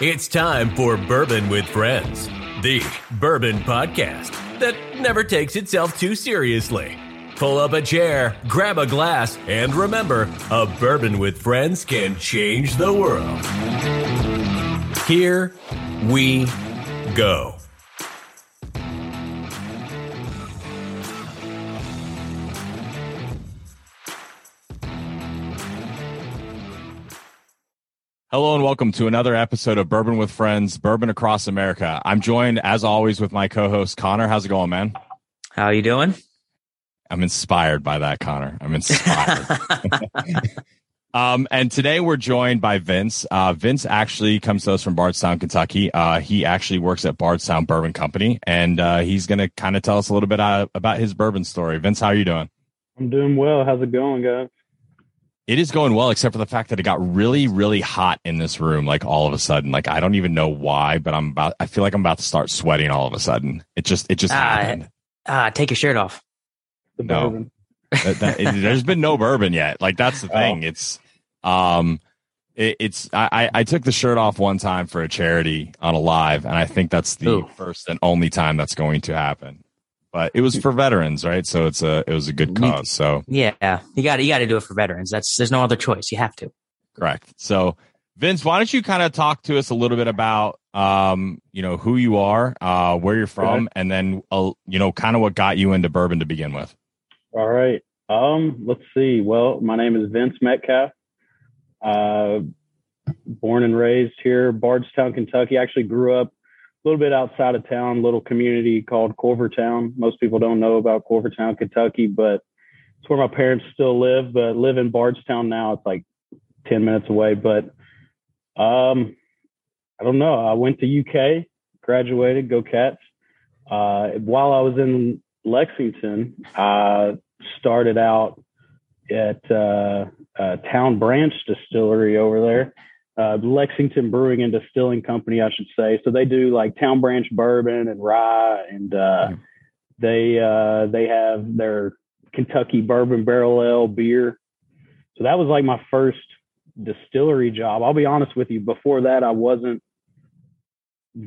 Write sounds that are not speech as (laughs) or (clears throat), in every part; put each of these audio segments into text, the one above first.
It's time for Bourbon with Friends, the bourbon podcast that never takes itself too seriously. Pull up a chair, grab a glass, and remember a bourbon with friends can change the world. Here we go. Hello and welcome to another episode of Bourbon with Friends, Bourbon Across America. I'm joined as always with my co-host Connor. How's it going, man? How are you doing? I'm inspired by that, Connor. I'm inspired. (laughs) um, and today we're joined by Vince. Uh, Vince actually comes to us from Bardstown, Kentucky. Uh, he actually works at Bardstown Bourbon Company, and uh, he's going to kind of tell us a little bit uh, about his bourbon story. Vince, how are you doing? I'm doing well. How's it going, guys? It is going well, except for the fact that it got really, really hot in this room. Like all of a sudden, like I don't even know why, but I'm about. I feel like I'm about to start sweating all of a sudden. It just, it just Ah, happened. Ah, take your shirt off. The No. That- that- it- there's been no bourbon yet. Like that's the Oh. thing. It's, um, it, it's. I, I I took the shirt off one time for a charity on a live, and I think that's the Ooh. first and only time that's going to happen. But it was for veterans, right? So it's a it was a good cause. So Yeah, you got to you got to do it for veterans. That's there's no other choice. You have to. Correct. So, Vince, why don't you kind of talk to us a little bit about, um, you know, who you are, uh, where you're from, and then, uh, you know, kind of what got you into bourbon to begin with. All right. Um, let's see. Well, my name is Vince Metcalf. Uh, born and raised here, Bardstown, Kentucky. Actually grew up a little bit outside of town, little community called Corvertown. Most people don't know about Corvertown, Kentucky, but it's where my parents still live. But live in Bardstown now. It's like ten minutes away. But um, I don't know. I went to UK, graduated, go Cats. Uh, while I was in Lexington, I started out at uh, Town Branch Distillery over there, uh, Lexington Brewing and Distilling Company, I should say. So they do like Town Branch bourbon and rye, and uh, they uh, they have their Kentucky Bourbon Barrel Ale beer. So that was like my first distillery job. I'll be honest with you. Before that, I wasn't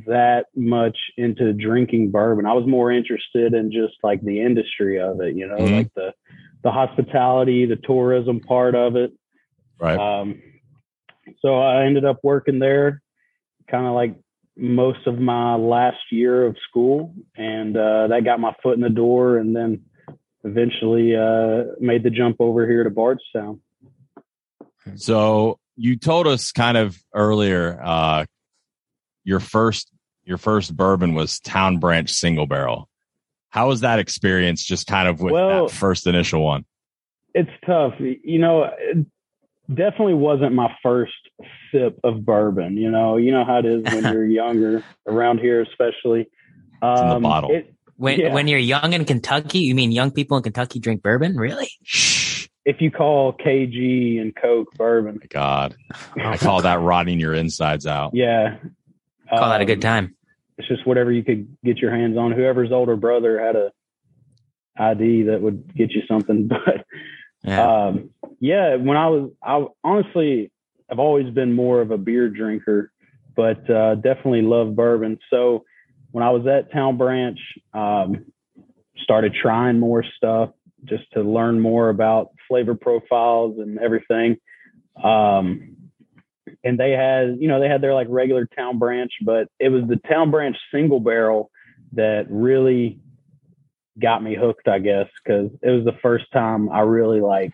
that much into drinking bourbon. I was more interested in just like the industry of it, you know, Mhm. like the the hospitality, the tourism part of it. Right. Um, so I ended up working there, kind of like most of my last year of school, and uh, that got my foot in the door, and then eventually uh, made the jump over here to Bardstown. So you told us kind of earlier, uh, your first, your first bourbon was Town Branch single barrel. How was that experience? Just kind of with Well- that first initial one. It's tough, you know. It definitely wasn't my first sip of bourbon. You know, you know how it is when (laughs) you're younger, around here especially. Um, in the bottle. it- When Yeah. when you're young in Kentucky, you mean young people in Kentucky drink bourbon? Really? Shh. if you call KG and Coke bourbon, My God. (laughs) I call that rotting your insides out. yeah, Call that a Um, good time. It's just whatever you could get your hands on. Whoever's older brother had a ID that would get you something, (laughs) but Yeah. um, yeah, when I was, I honestly, I've always been more of a beer drinker, but uh, definitely love bourbon. So when I was at Town Branch, um, started trying more stuff just to learn more about flavor profiles and everything. Um, and they had, you know, they had their like regular Town Branch, but it was the Town Branch single barrel that really got me hooked, I guess, because it was the first time I really like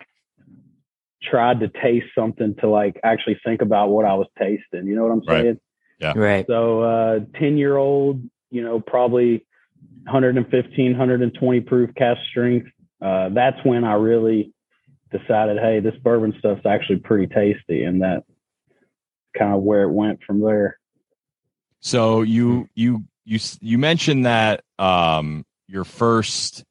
tried to taste something to like actually think about what I was tasting. You know what I'm saying? Right. Yeah. right. So, uh, 10 year old, you know, probably 115, 120 proof cask strength. Uh, that's when I really decided, hey, this bourbon stuff's actually pretty tasty. And that kind of where it went from there. So you you you you mentioned that um your first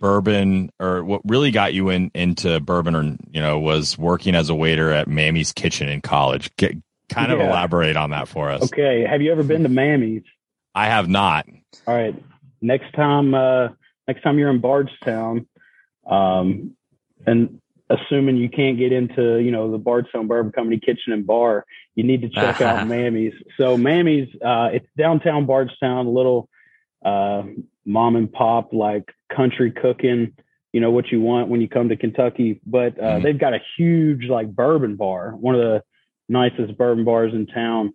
bourbon or what really got you in into bourbon or you know was working as a waiter at Mammy's Kitchen in college. Get, kind of Yeah. elaborate on that for us. Okay. Have you ever been to Mammy's? I have not. All right. Next time, uh, next time you're in Bardstown, um, and assuming you can't get into, you know, the Bardstown Bourbon Company kitchen and bar, you need to check out (laughs) Mammy's. So Mammy's, uh, it's downtown Bardstown, a little uh, mom and pop like country cooking. You know what you want when you come to Kentucky, but uh, mm-hmm. they've got a huge like bourbon bar, one of the nicest bourbon bars in town.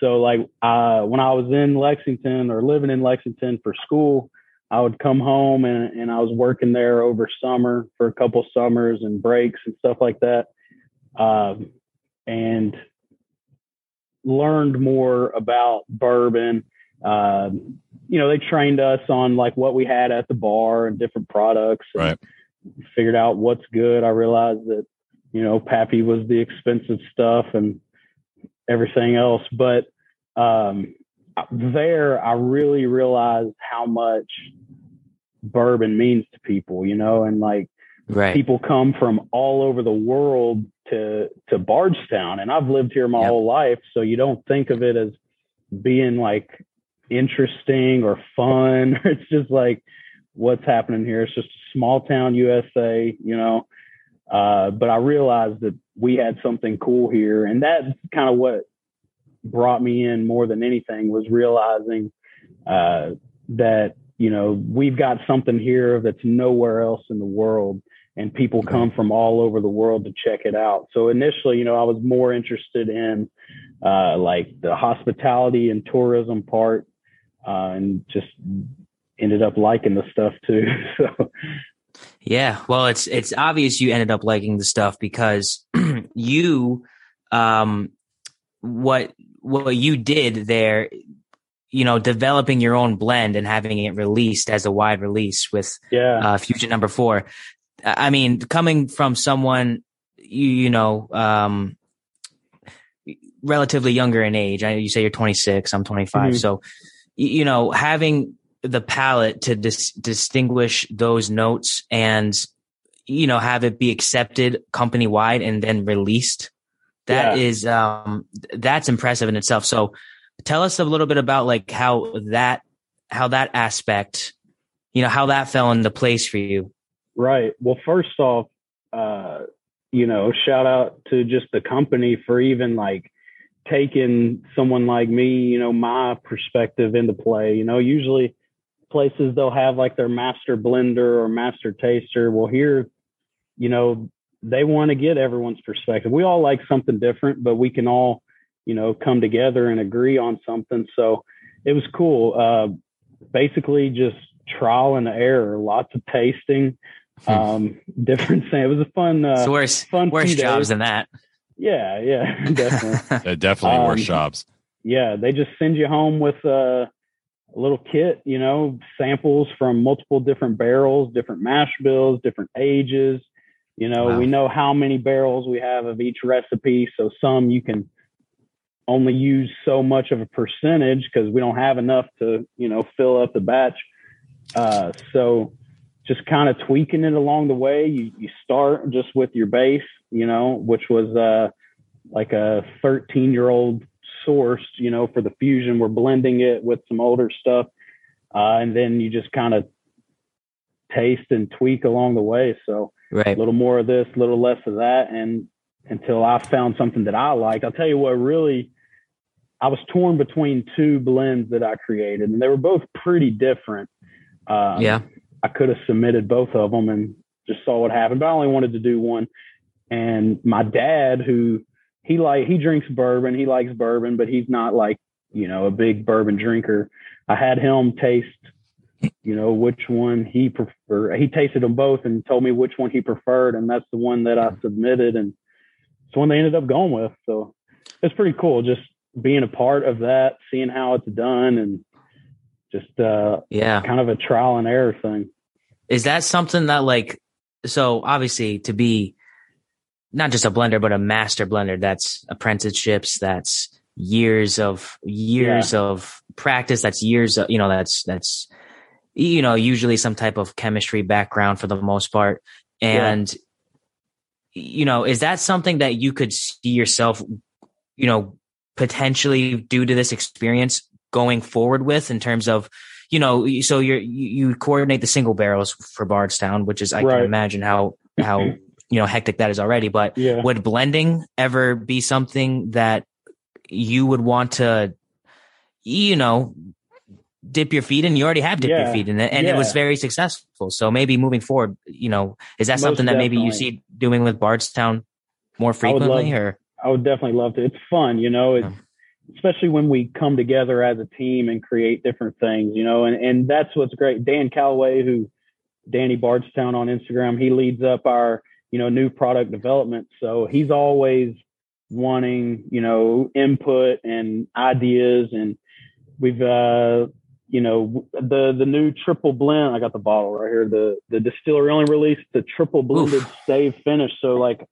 So like uh, when I was in Lexington or living in Lexington for school, I would come home and, and I was working there over summer for a couple summers and breaks and stuff like that. Um, and learned more about bourbon. Um, you know, they trained us on like what we had at the bar and different products. And right. Figured out what's good. I realized that, you know, Pappy was the expensive stuff and everything else. But um, there, I really realized how much bourbon means to people, you know, and like right. people come from all over the world to to Bardstown, and I've lived here my yep. whole life, so you don't think of it as being like interesting or fun. (laughs) it's just like what's happening here. It's just a small town USA, you know. Uh, but I realized that we had something cool here, and that's kind of what brought me in more than anything was realizing uh, that you know we've got something here that's nowhere else in the world and people come from all over the world to check it out so initially you know i was more interested in uh, like the hospitality and tourism part uh, and just ended up liking the stuff too (laughs) so yeah well it's it's obvious you ended up liking the stuff because (clears throat) you um what what you did there, you know, developing your own blend and having it released as a wide release with yeah. uh, Fusion Number Four. I mean, coming from someone you, you know, um, relatively younger in age. I, you say you're 26. I'm 25. Mm-hmm. So, you know, having the palate to dis- distinguish those notes and you know have it be accepted company wide and then released that yeah. is um that's impressive in itself. So tell us a little bit about like how that how that aspect, you know, how that fell into place for you. Right. Well, first off, uh, you know, shout out to just the company for even like taking someone like me, you know, my perspective into play. You know, usually places they'll have like their master blender or master taster. Well, here, you know, they want to get everyone's perspective. We all like something different, but we can all, you know, come together and agree on something. So it was cool. Uh, basically, just trial and error, lots of tasting, hmm. um, (laughs) different things. It was a fun, uh, so worse, fun worse jobs than that. Yeah, yeah, (laughs) definitely. definitely um, worse jobs. Yeah, they just send you home with a little kit, you know, samples from multiple different barrels, different mash bills, different ages you know, wow. we know how many barrels we have of each recipe. So some you can only use so much of a percentage because we don't have enough to, you know, fill up the batch. Uh, so just kind of tweaking it along the way. You, you start just with your base, you know, which was uh, like a 13 year old source, you know, for the fusion. We're blending it with some older stuff. Uh, and then you just kind of taste and tweak along the way. So, right. a little more of this, a little less of that, and until I found something that I like. I'll tell you what really I was torn between two blends that I created, and they were both pretty different. Um, yeah, I could have submitted both of them and just saw what happened, but I only wanted to do one. And my dad, who he like he drinks bourbon, he likes bourbon, but he's not like you know a big bourbon drinker. I had him taste you know which one he prefer. He tasted them both and told me which one he preferred, and that's the one that I submitted, and it's the one they ended up going with. So it's pretty cool, just being a part of that, seeing how it's done, and just uh, yeah, kind of a trial and error thing. Is that something that like so obviously to be not just a blender but a master blender that's apprenticeships that's years of years yeah. of practice that's years of you know that's that's you know, usually some type of chemistry background for the most part. And, yeah. you know, is that something that you could see yourself, you know, potentially due to this experience going forward with in terms of, you know, so you're, you coordinate the single barrels for Bardstown, which is, I right. can imagine how, how (clears throat) you know hectic that is already. But Yeah. would blending ever be something that you would want to, you know, dip your feet in? You already have dipped your feet in it, and it was very successful. So maybe moving forward, you know, is that Most something that maybe you see doing with Bardstown more frequently, love- or I would definitely love to. It's fun, you know, it's, especially when we come together as a team and create different things, you know, and, and that's what's great. Dan Callaway, who Danny Bardstown on Instagram, he leads up our, you know, new product development. So he's always wanting, you know, input and ideas. And we've, uh, you know, the, the new triple blend, I got the bottle right here. The, the distillery only released the triple blended Oof. stave finish. So like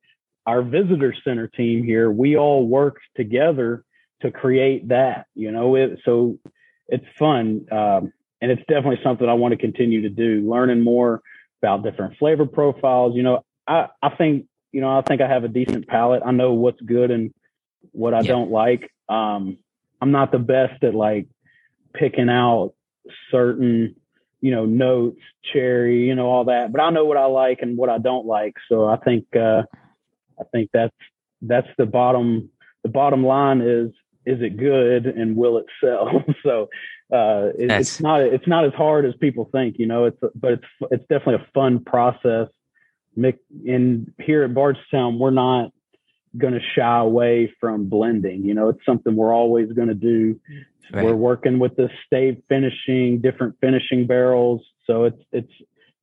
our visitor center team here, we all work together to create that, you know, it, so it's fun. Um, and it's definitely something I want to continue to do, learning more about different flavor profiles. You know, I, I think, you know, I think I have a decent palate. I know what's good and what I Yeah. don't like. Um, I'm not the best at like picking out certain, you know, notes, cherry, you know, all that, but I know what I like and what I don't like. So I think, uh, I think that's, that's the bottom, the bottom line is, is it good and will it sell? (laughs) so, uh, it, Yes. it's not, it's not as hard as people think, you know, it's, but it's, it's definitely a fun process. Mick, in here at Bardstown, we're not going to shy away from blending. You know, it's something we're always going to do. Right. We're working with the stave finishing, different finishing barrels. So it's, it's,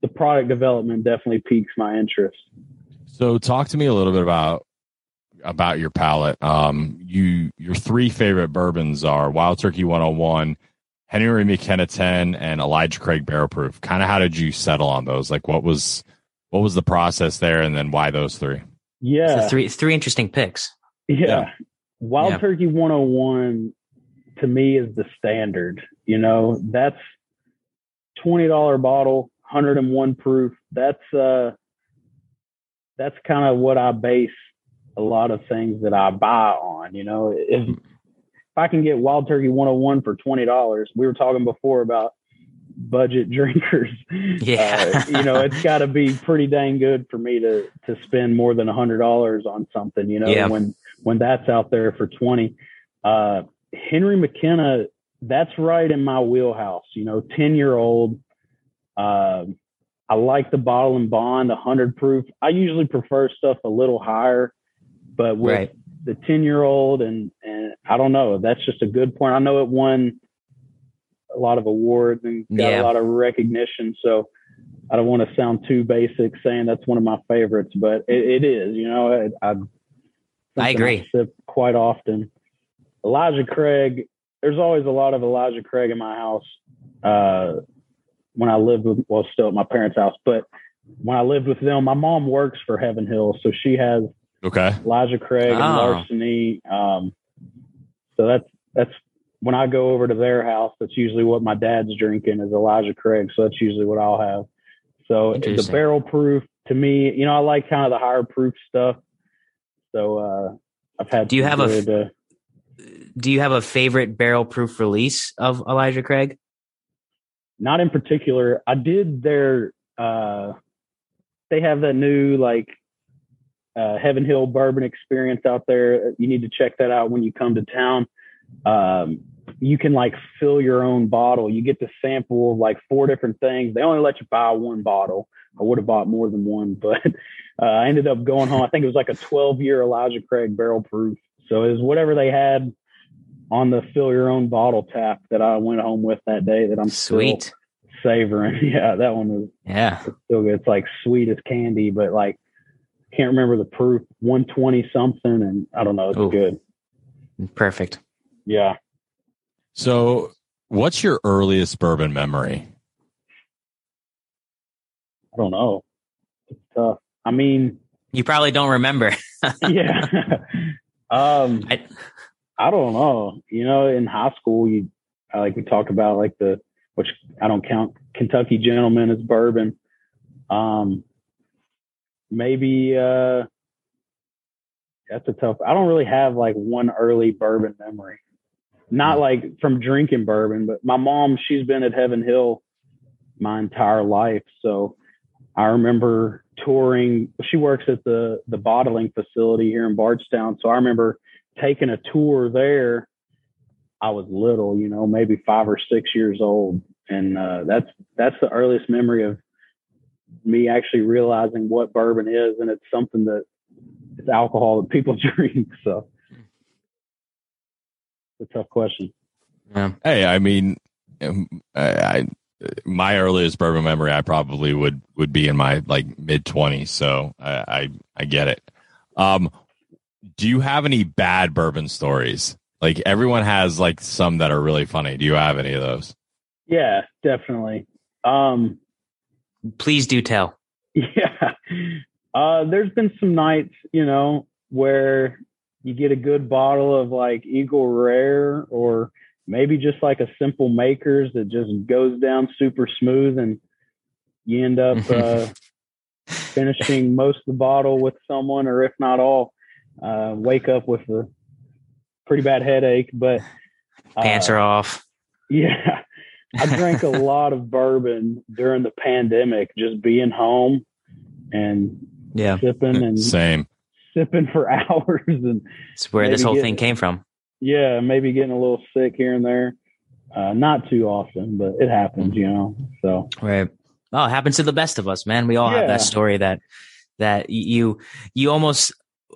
the product development definitely piques my interest. So talk to me a little bit about about your palate. Um, you your three favorite bourbons are Wild Turkey 101, Henry McKenna 10, and Elijah Craig Barrel Proof. Kind of how did you settle on those? Like what was what was the process there, and then why those three? Yeah. So three three interesting picks. Yeah. Yeah. Wild Yeah. Turkey 101 to me is the standard. You know, that's $20 bottle, 101 proof. That's uh that's kind of what I base a lot of things that I buy on, you know. If if I can get Wild Turkey 101 for $20, we were talking before about budget (laughs) drinkers. Yeah. Uh, you know, it's got to be pretty dang good for me to to spend more than a hundred dollars on something. You know, Yeah. when when that's out there for twenty. Uh, Henry McKenna, that's right in my wheelhouse. You know, ten year old. Uh, I like the bottled in bond, a hundred proof. I usually prefer stuff a little higher, but with Right. the ten year old and and I don't know, that's just a good point. I know it won a lot of awards and got Yeah. a lot of recognition. So I don't want to sound too basic saying that's one of my favorites, but it, it is. You know, I, I, agree. sip quite often. Elijah Craig. There's always a lot of Elijah Craig in my house. Uh, when I lived with, well, still at my parents' house, but when I lived with them, my mom works for Heaven Hill, so she has Okay. Elijah Craig and Oh. Larceny. Um, so that's that's when I go over to their house. That's usually what my dad's drinking is Elijah Craig. So that's usually what I'll have. So the Interesting. barrel proof to me, you know, I like kind of the higher proof stuff. So uh, I've had. Do you have a f- good, uh, Do you have a favorite barrel proof release of Elijah Craig? not in particular. I did their. Uh, they have that new like uh, Heaven Hill bourbon experience out there. You need to check that out when you come to town. Um, you can like fill your own bottle. You get to sample like four different things. They only let you buy one bottle. I would have bought more than one, (laughs) but uh, I ended up going home. I think it was like a 12 year Elijah Craig barrel proof. So it was whatever they had on the fill your own bottle tap that I went home with that day that I'm still Sweet. savoring. (laughs) Yeah, that one was Yeah. still good. It's like sweet as candy, but like can't remember the proof, 120 something, and I don't know. It's Ooh. good. Perfect. Yeah. So, what's your earliest bourbon memory? I don't know. It's tough. I mean, You probably don't remember. (laughs) yeah. um, I- I don't know. You know, in high school, you like we talked about like the which I don't count Kentucky Gentleman as bourbon. Um, maybe uh, that's a tough. I don't really have like one early bourbon memory. Not like from drinking bourbon, but my mom, she's been at Heaven Hill my entire life, so I remember touring. She works at the the bottling facility here in Bardstown, so I remember taking a tour there. I was little, you know, maybe five or six years old, and uh, that's that's the earliest memory of me actually realizing what bourbon is, and it's something that it's alcohol that people (laughs) drink. So, it's a tough question. Yeah. Hey, I mean, um, I, I my earliest bourbon memory, I probably would would be in my like mid twenties. So I, I, I get it. Um, do you have any bad bourbon stories? Like everyone has like some that are really funny. Do you have any of those? Yeah, definitely. Um, please do tell. (laughs) Yeah, uh, there's been some nights, you know, where you get a good bottle of like Eagle Rare or maybe just like a simple makers that just goes down super smooth and you end up (laughs) uh, finishing most of the bottle with someone or if not all uh, wake up with a pretty bad headache but uh, pants are off. (laughs) yeah i drank a (laughs) lot of bourbon during the pandemic just being home and yeah sipping and same sipping for (laughs) hours and it's where this whole getting, thing came from yeah, maybe getting a little sick here and there. Uh, not too often, but it happens, you know. So right. Oh, it happens to the best of us, man. We all yeah. have that story that that you you almost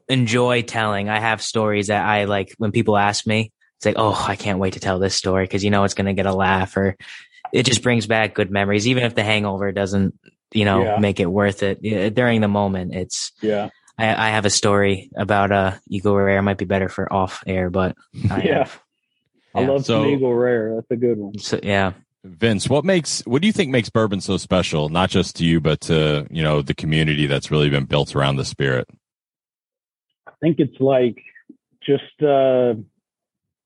enjoy telling. I have stories that I like when people ask me. It's like, oh, I can't wait to tell this story because you know it's going to get a laugh, or it just brings back good memories, even if the hangover doesn't, you know, yeah. make it worth it. During the moment, it's yeah. I, I have a story about uh Eagle Rare. Might be better for off air, but I yeah. Have, yeah. I love so, Eagle Rare. That's a good one. So yeah. Vince, what makes what do you think makes bourbon so special, not just to you, but to you know the community that's really been built around the spirit? I think it's like just uh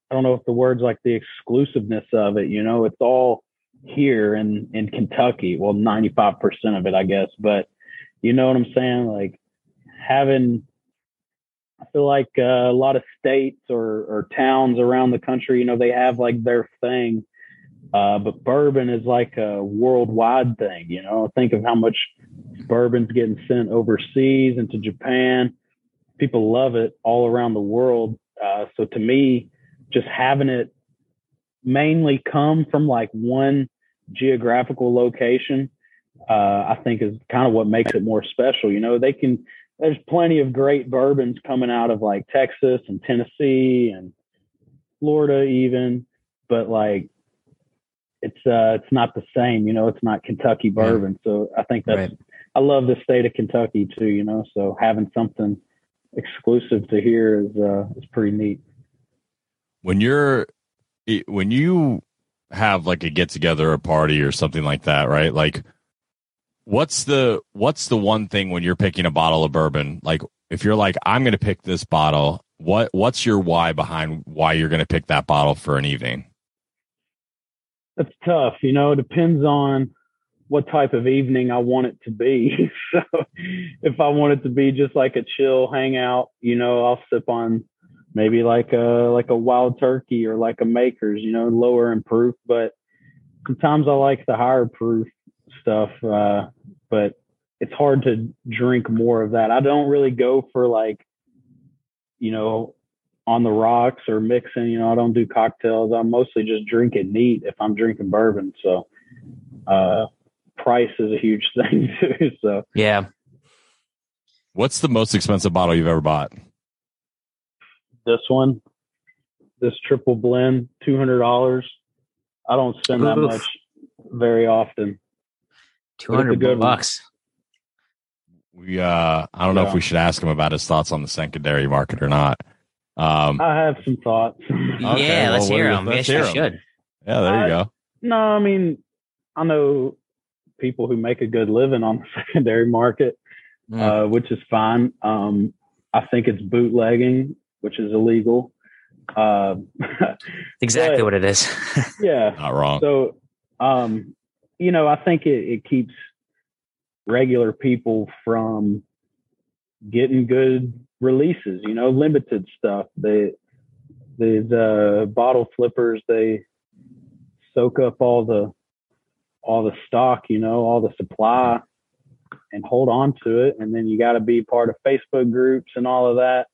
I don't know if the word's like the exclusiveness of it, you know, it's all here in in Kentucky. Well, 95% of it, I guess, but you know what I'm saying? Like having I feel like uh, a lot of states or, or towns around the country, you know, they have like their thing. Uh, but bourbon is like a worldwide thing, you know. Think of how much bourbon's getting sent overseas into Japan. People love it all around the world. Uh, so to me, just having it mainly come from like one geographical location, uh, I think is kind of what makes it more special. You know, they can there's plenty of great bourbons coming out of like Texas and Tennessee and Florida even, but like it's uh it's not the same, you know, it's not Kentucky bourbon. Yeah. So I think that's right. I love the state of Kentucky too, you know, so having something exclusive to here is uh is pretty neat. When you're when you have like a get together or party or something like that, right? Like what's the what's the one thing when you're picking a bottle of bourbon? Like if you're like i'm going to pick this bottle what what's your why behind why you're going to pick that bottle for an evening? That's tough you know it depends on what type of evening i want it to be. (laughs) So if i want it to be just like a chill hangout you know i'll sip on maybe like a like a wild turkey or like a makers you know lower in proof but sometimes i like the higher proof stuff. Uh, but it's hard to drink more of that. I don't really go for like, you know, on the rocks or mixing. You know, I don't do cocktails. I mostly just drink it neat if I'm drinking bourbon. So, uh, price is a huge (laughs) thing too. So, yeah. What's the most expensive bottle you've ever bought? This one, this triple blend, two hundred dollars. I don't spend Oof. that much very often. Two hundred bucks. We uh, I don't yeah. know if we should ask him about his thoughts on the secondary market or not. Um, I have some thoughts. okay, yeah, let's hear them. Let's yes, hear should. Yeah, there you go. No, I mean, I know people who make a good living on the (laughs) secondary market, mm. uh, which is fine. Um, I think it's bootlegging, which is illegal. Uh, (laughs) exactly but, what it is. (laughs) yeah, not wrong. So, um, you know, I think it, it keeps regular people from getting good releases, you know, limited stuff. They, these uh, bottle flippers, they soak up all the all the stock, you know, all the supply. and hold on to it. And then you got to be part of Facebook groups and all of that.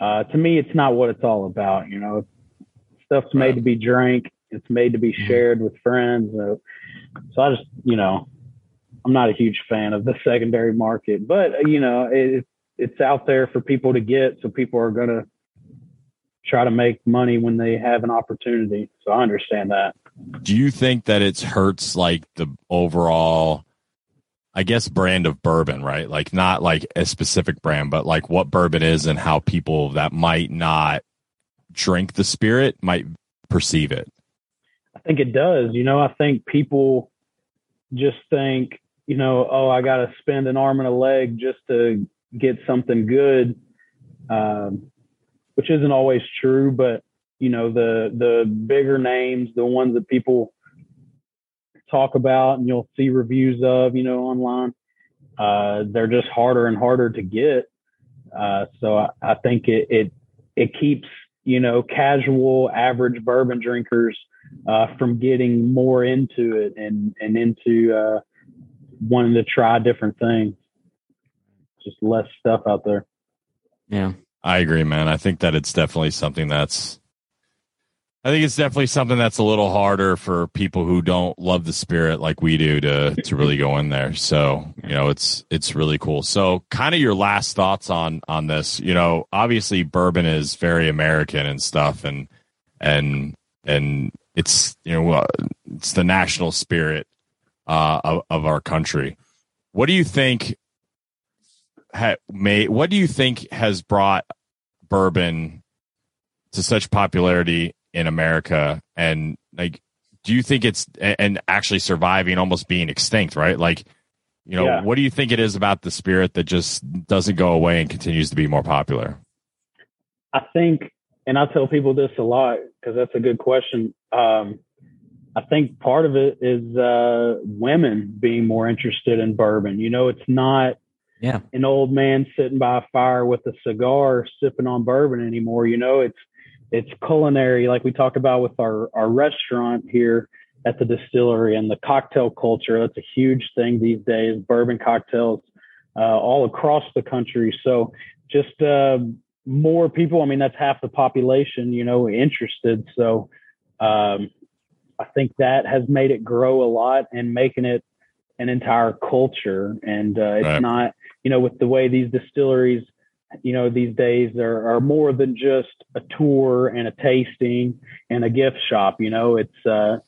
Uh, to me, it's not what it's all about. You know, stuff's made to be drank. It's made to be mm-hmm. shared with friends. So, so I just, you know, I'm not a huge fan of the secondary market, but uh, you know, it, it's out there for people to get. So people are going to try to make money when they have an opportunity. So I understand that. Do you think that it hurts like the overall I guess brand of bourbon, right? Like not like a specific brand, but like what bourbon is and how people that might not drink the spirit might perceive it. I think it does. You know, I think people just think, you know, oh, I got to spend an arm and a leg just to get something good, um, which isn't always true. But you know, the the bigger names, the ones that people talk about and you'll see reviews of, you know, online. Uh, they're just harder and harder to get. Uh, so I, I think it, it, it keeps, you know, casual average bourbon drinkers, uh, from getting more into it and, and into, uh, wanting to try different things. Just less stuff out there. Yeah. I agree, man. I think that it's definitely something that's I think it's definitely something that's a little harder for people who don't love the spirit like we do to to really go in there. So, you know, it's it's really cool. So, kind of your last thoughts on on this, you know, obviously bourbon is very American and stuff and and and it's, you know, it's the national spirit uh of, of our country. What do you think ha, may what do you think has brought bourbon to such popularity in America and like do you think it's and actually surviving almost being extinct right? Like you know yeah. what do you think it is about the spirit that just doesn't go away and continues to be more popular? I think and i tell people this a lot because that's a good question um, i think part of it is uh, women being more interested in bourbon. You know it's not yeah. an old man sitting by a fire with a cigar sipping on bourbon anymore. You know it's it's culinary, like we talk about with our, our restaurant here at the distillery and the cocktail culture. That's a huge thing these days, bourbon cocktails uh, all across the country. So just uh, more people, I mean, that's half the population, you know, interested. So um, I think that has made it grow a lot and making it an entire culture. And uh, it's right. not, you know, with the way these distilleries you know, these days are, are more than just a tour and a tasting and a gift shop. You know, it's uh,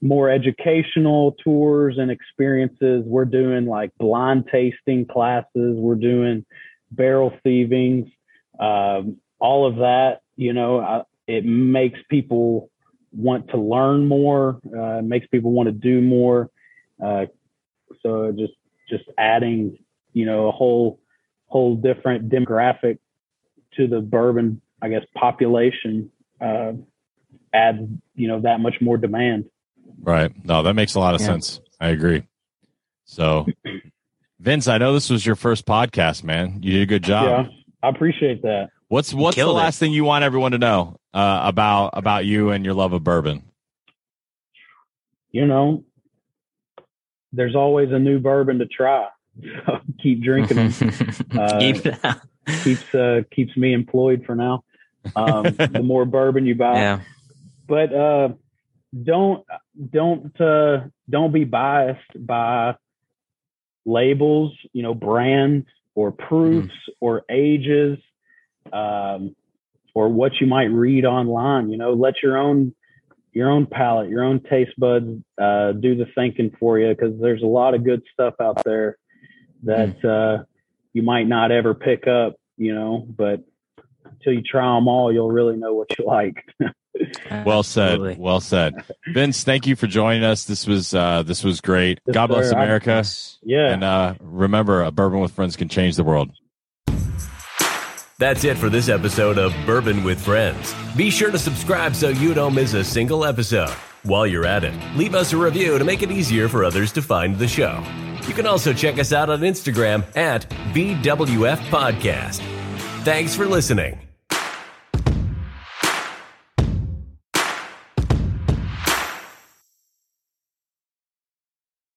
more educational tours and experiences. We're doing like blind tasting classes. We're doing barrel thievings. Um, all of that, you know, it makes people want to learn more. Uh, makes people want to do more. Uh, so just just adding, you know, a whole whole different demographic to the bourbon, I guess, population uh, adds, you know, that much more demand. Right. No, that makes a lot of yeah. sense. I agree. So, Vince, I know this was your first podcast, man. You did a good job. Yeah, I appreciate that. What's what's the last it. thing you want everyone to know uh, about about you and your love of bourbon? You know, there's always a new bourbon to try. So (laughs) keep drinking them. (laughs) Uh, keep keeps uh, keeps me employed for now. Um, the more bourbon you buy, yeah. but uh, don't don't uh, don't be biased by labels, you know, brands or proofs mm. or ages, um, or what you might read online. You know, let your own your own palate, your own taste buds uh, do the thinking for you because there's a lot of good stuff out there that mm. uh, you might not ever pick up, you know, but until you try them all, you'll really know what you (laughs) like. well said. Well said. Vince, thank you for joining us. This was uh, this was great. Yes, God bless sir. America. I, yeah. And uh, remember, a bourbon with friends can change the world. That's it for this episode of Bourbon with Friends. Be sure to subscribe so you don't miss a single episode. While you're at it, leave us a review to make it easier for others to find the show. You can also check us out on Instagram at BWF Podcast. Thanks for listening.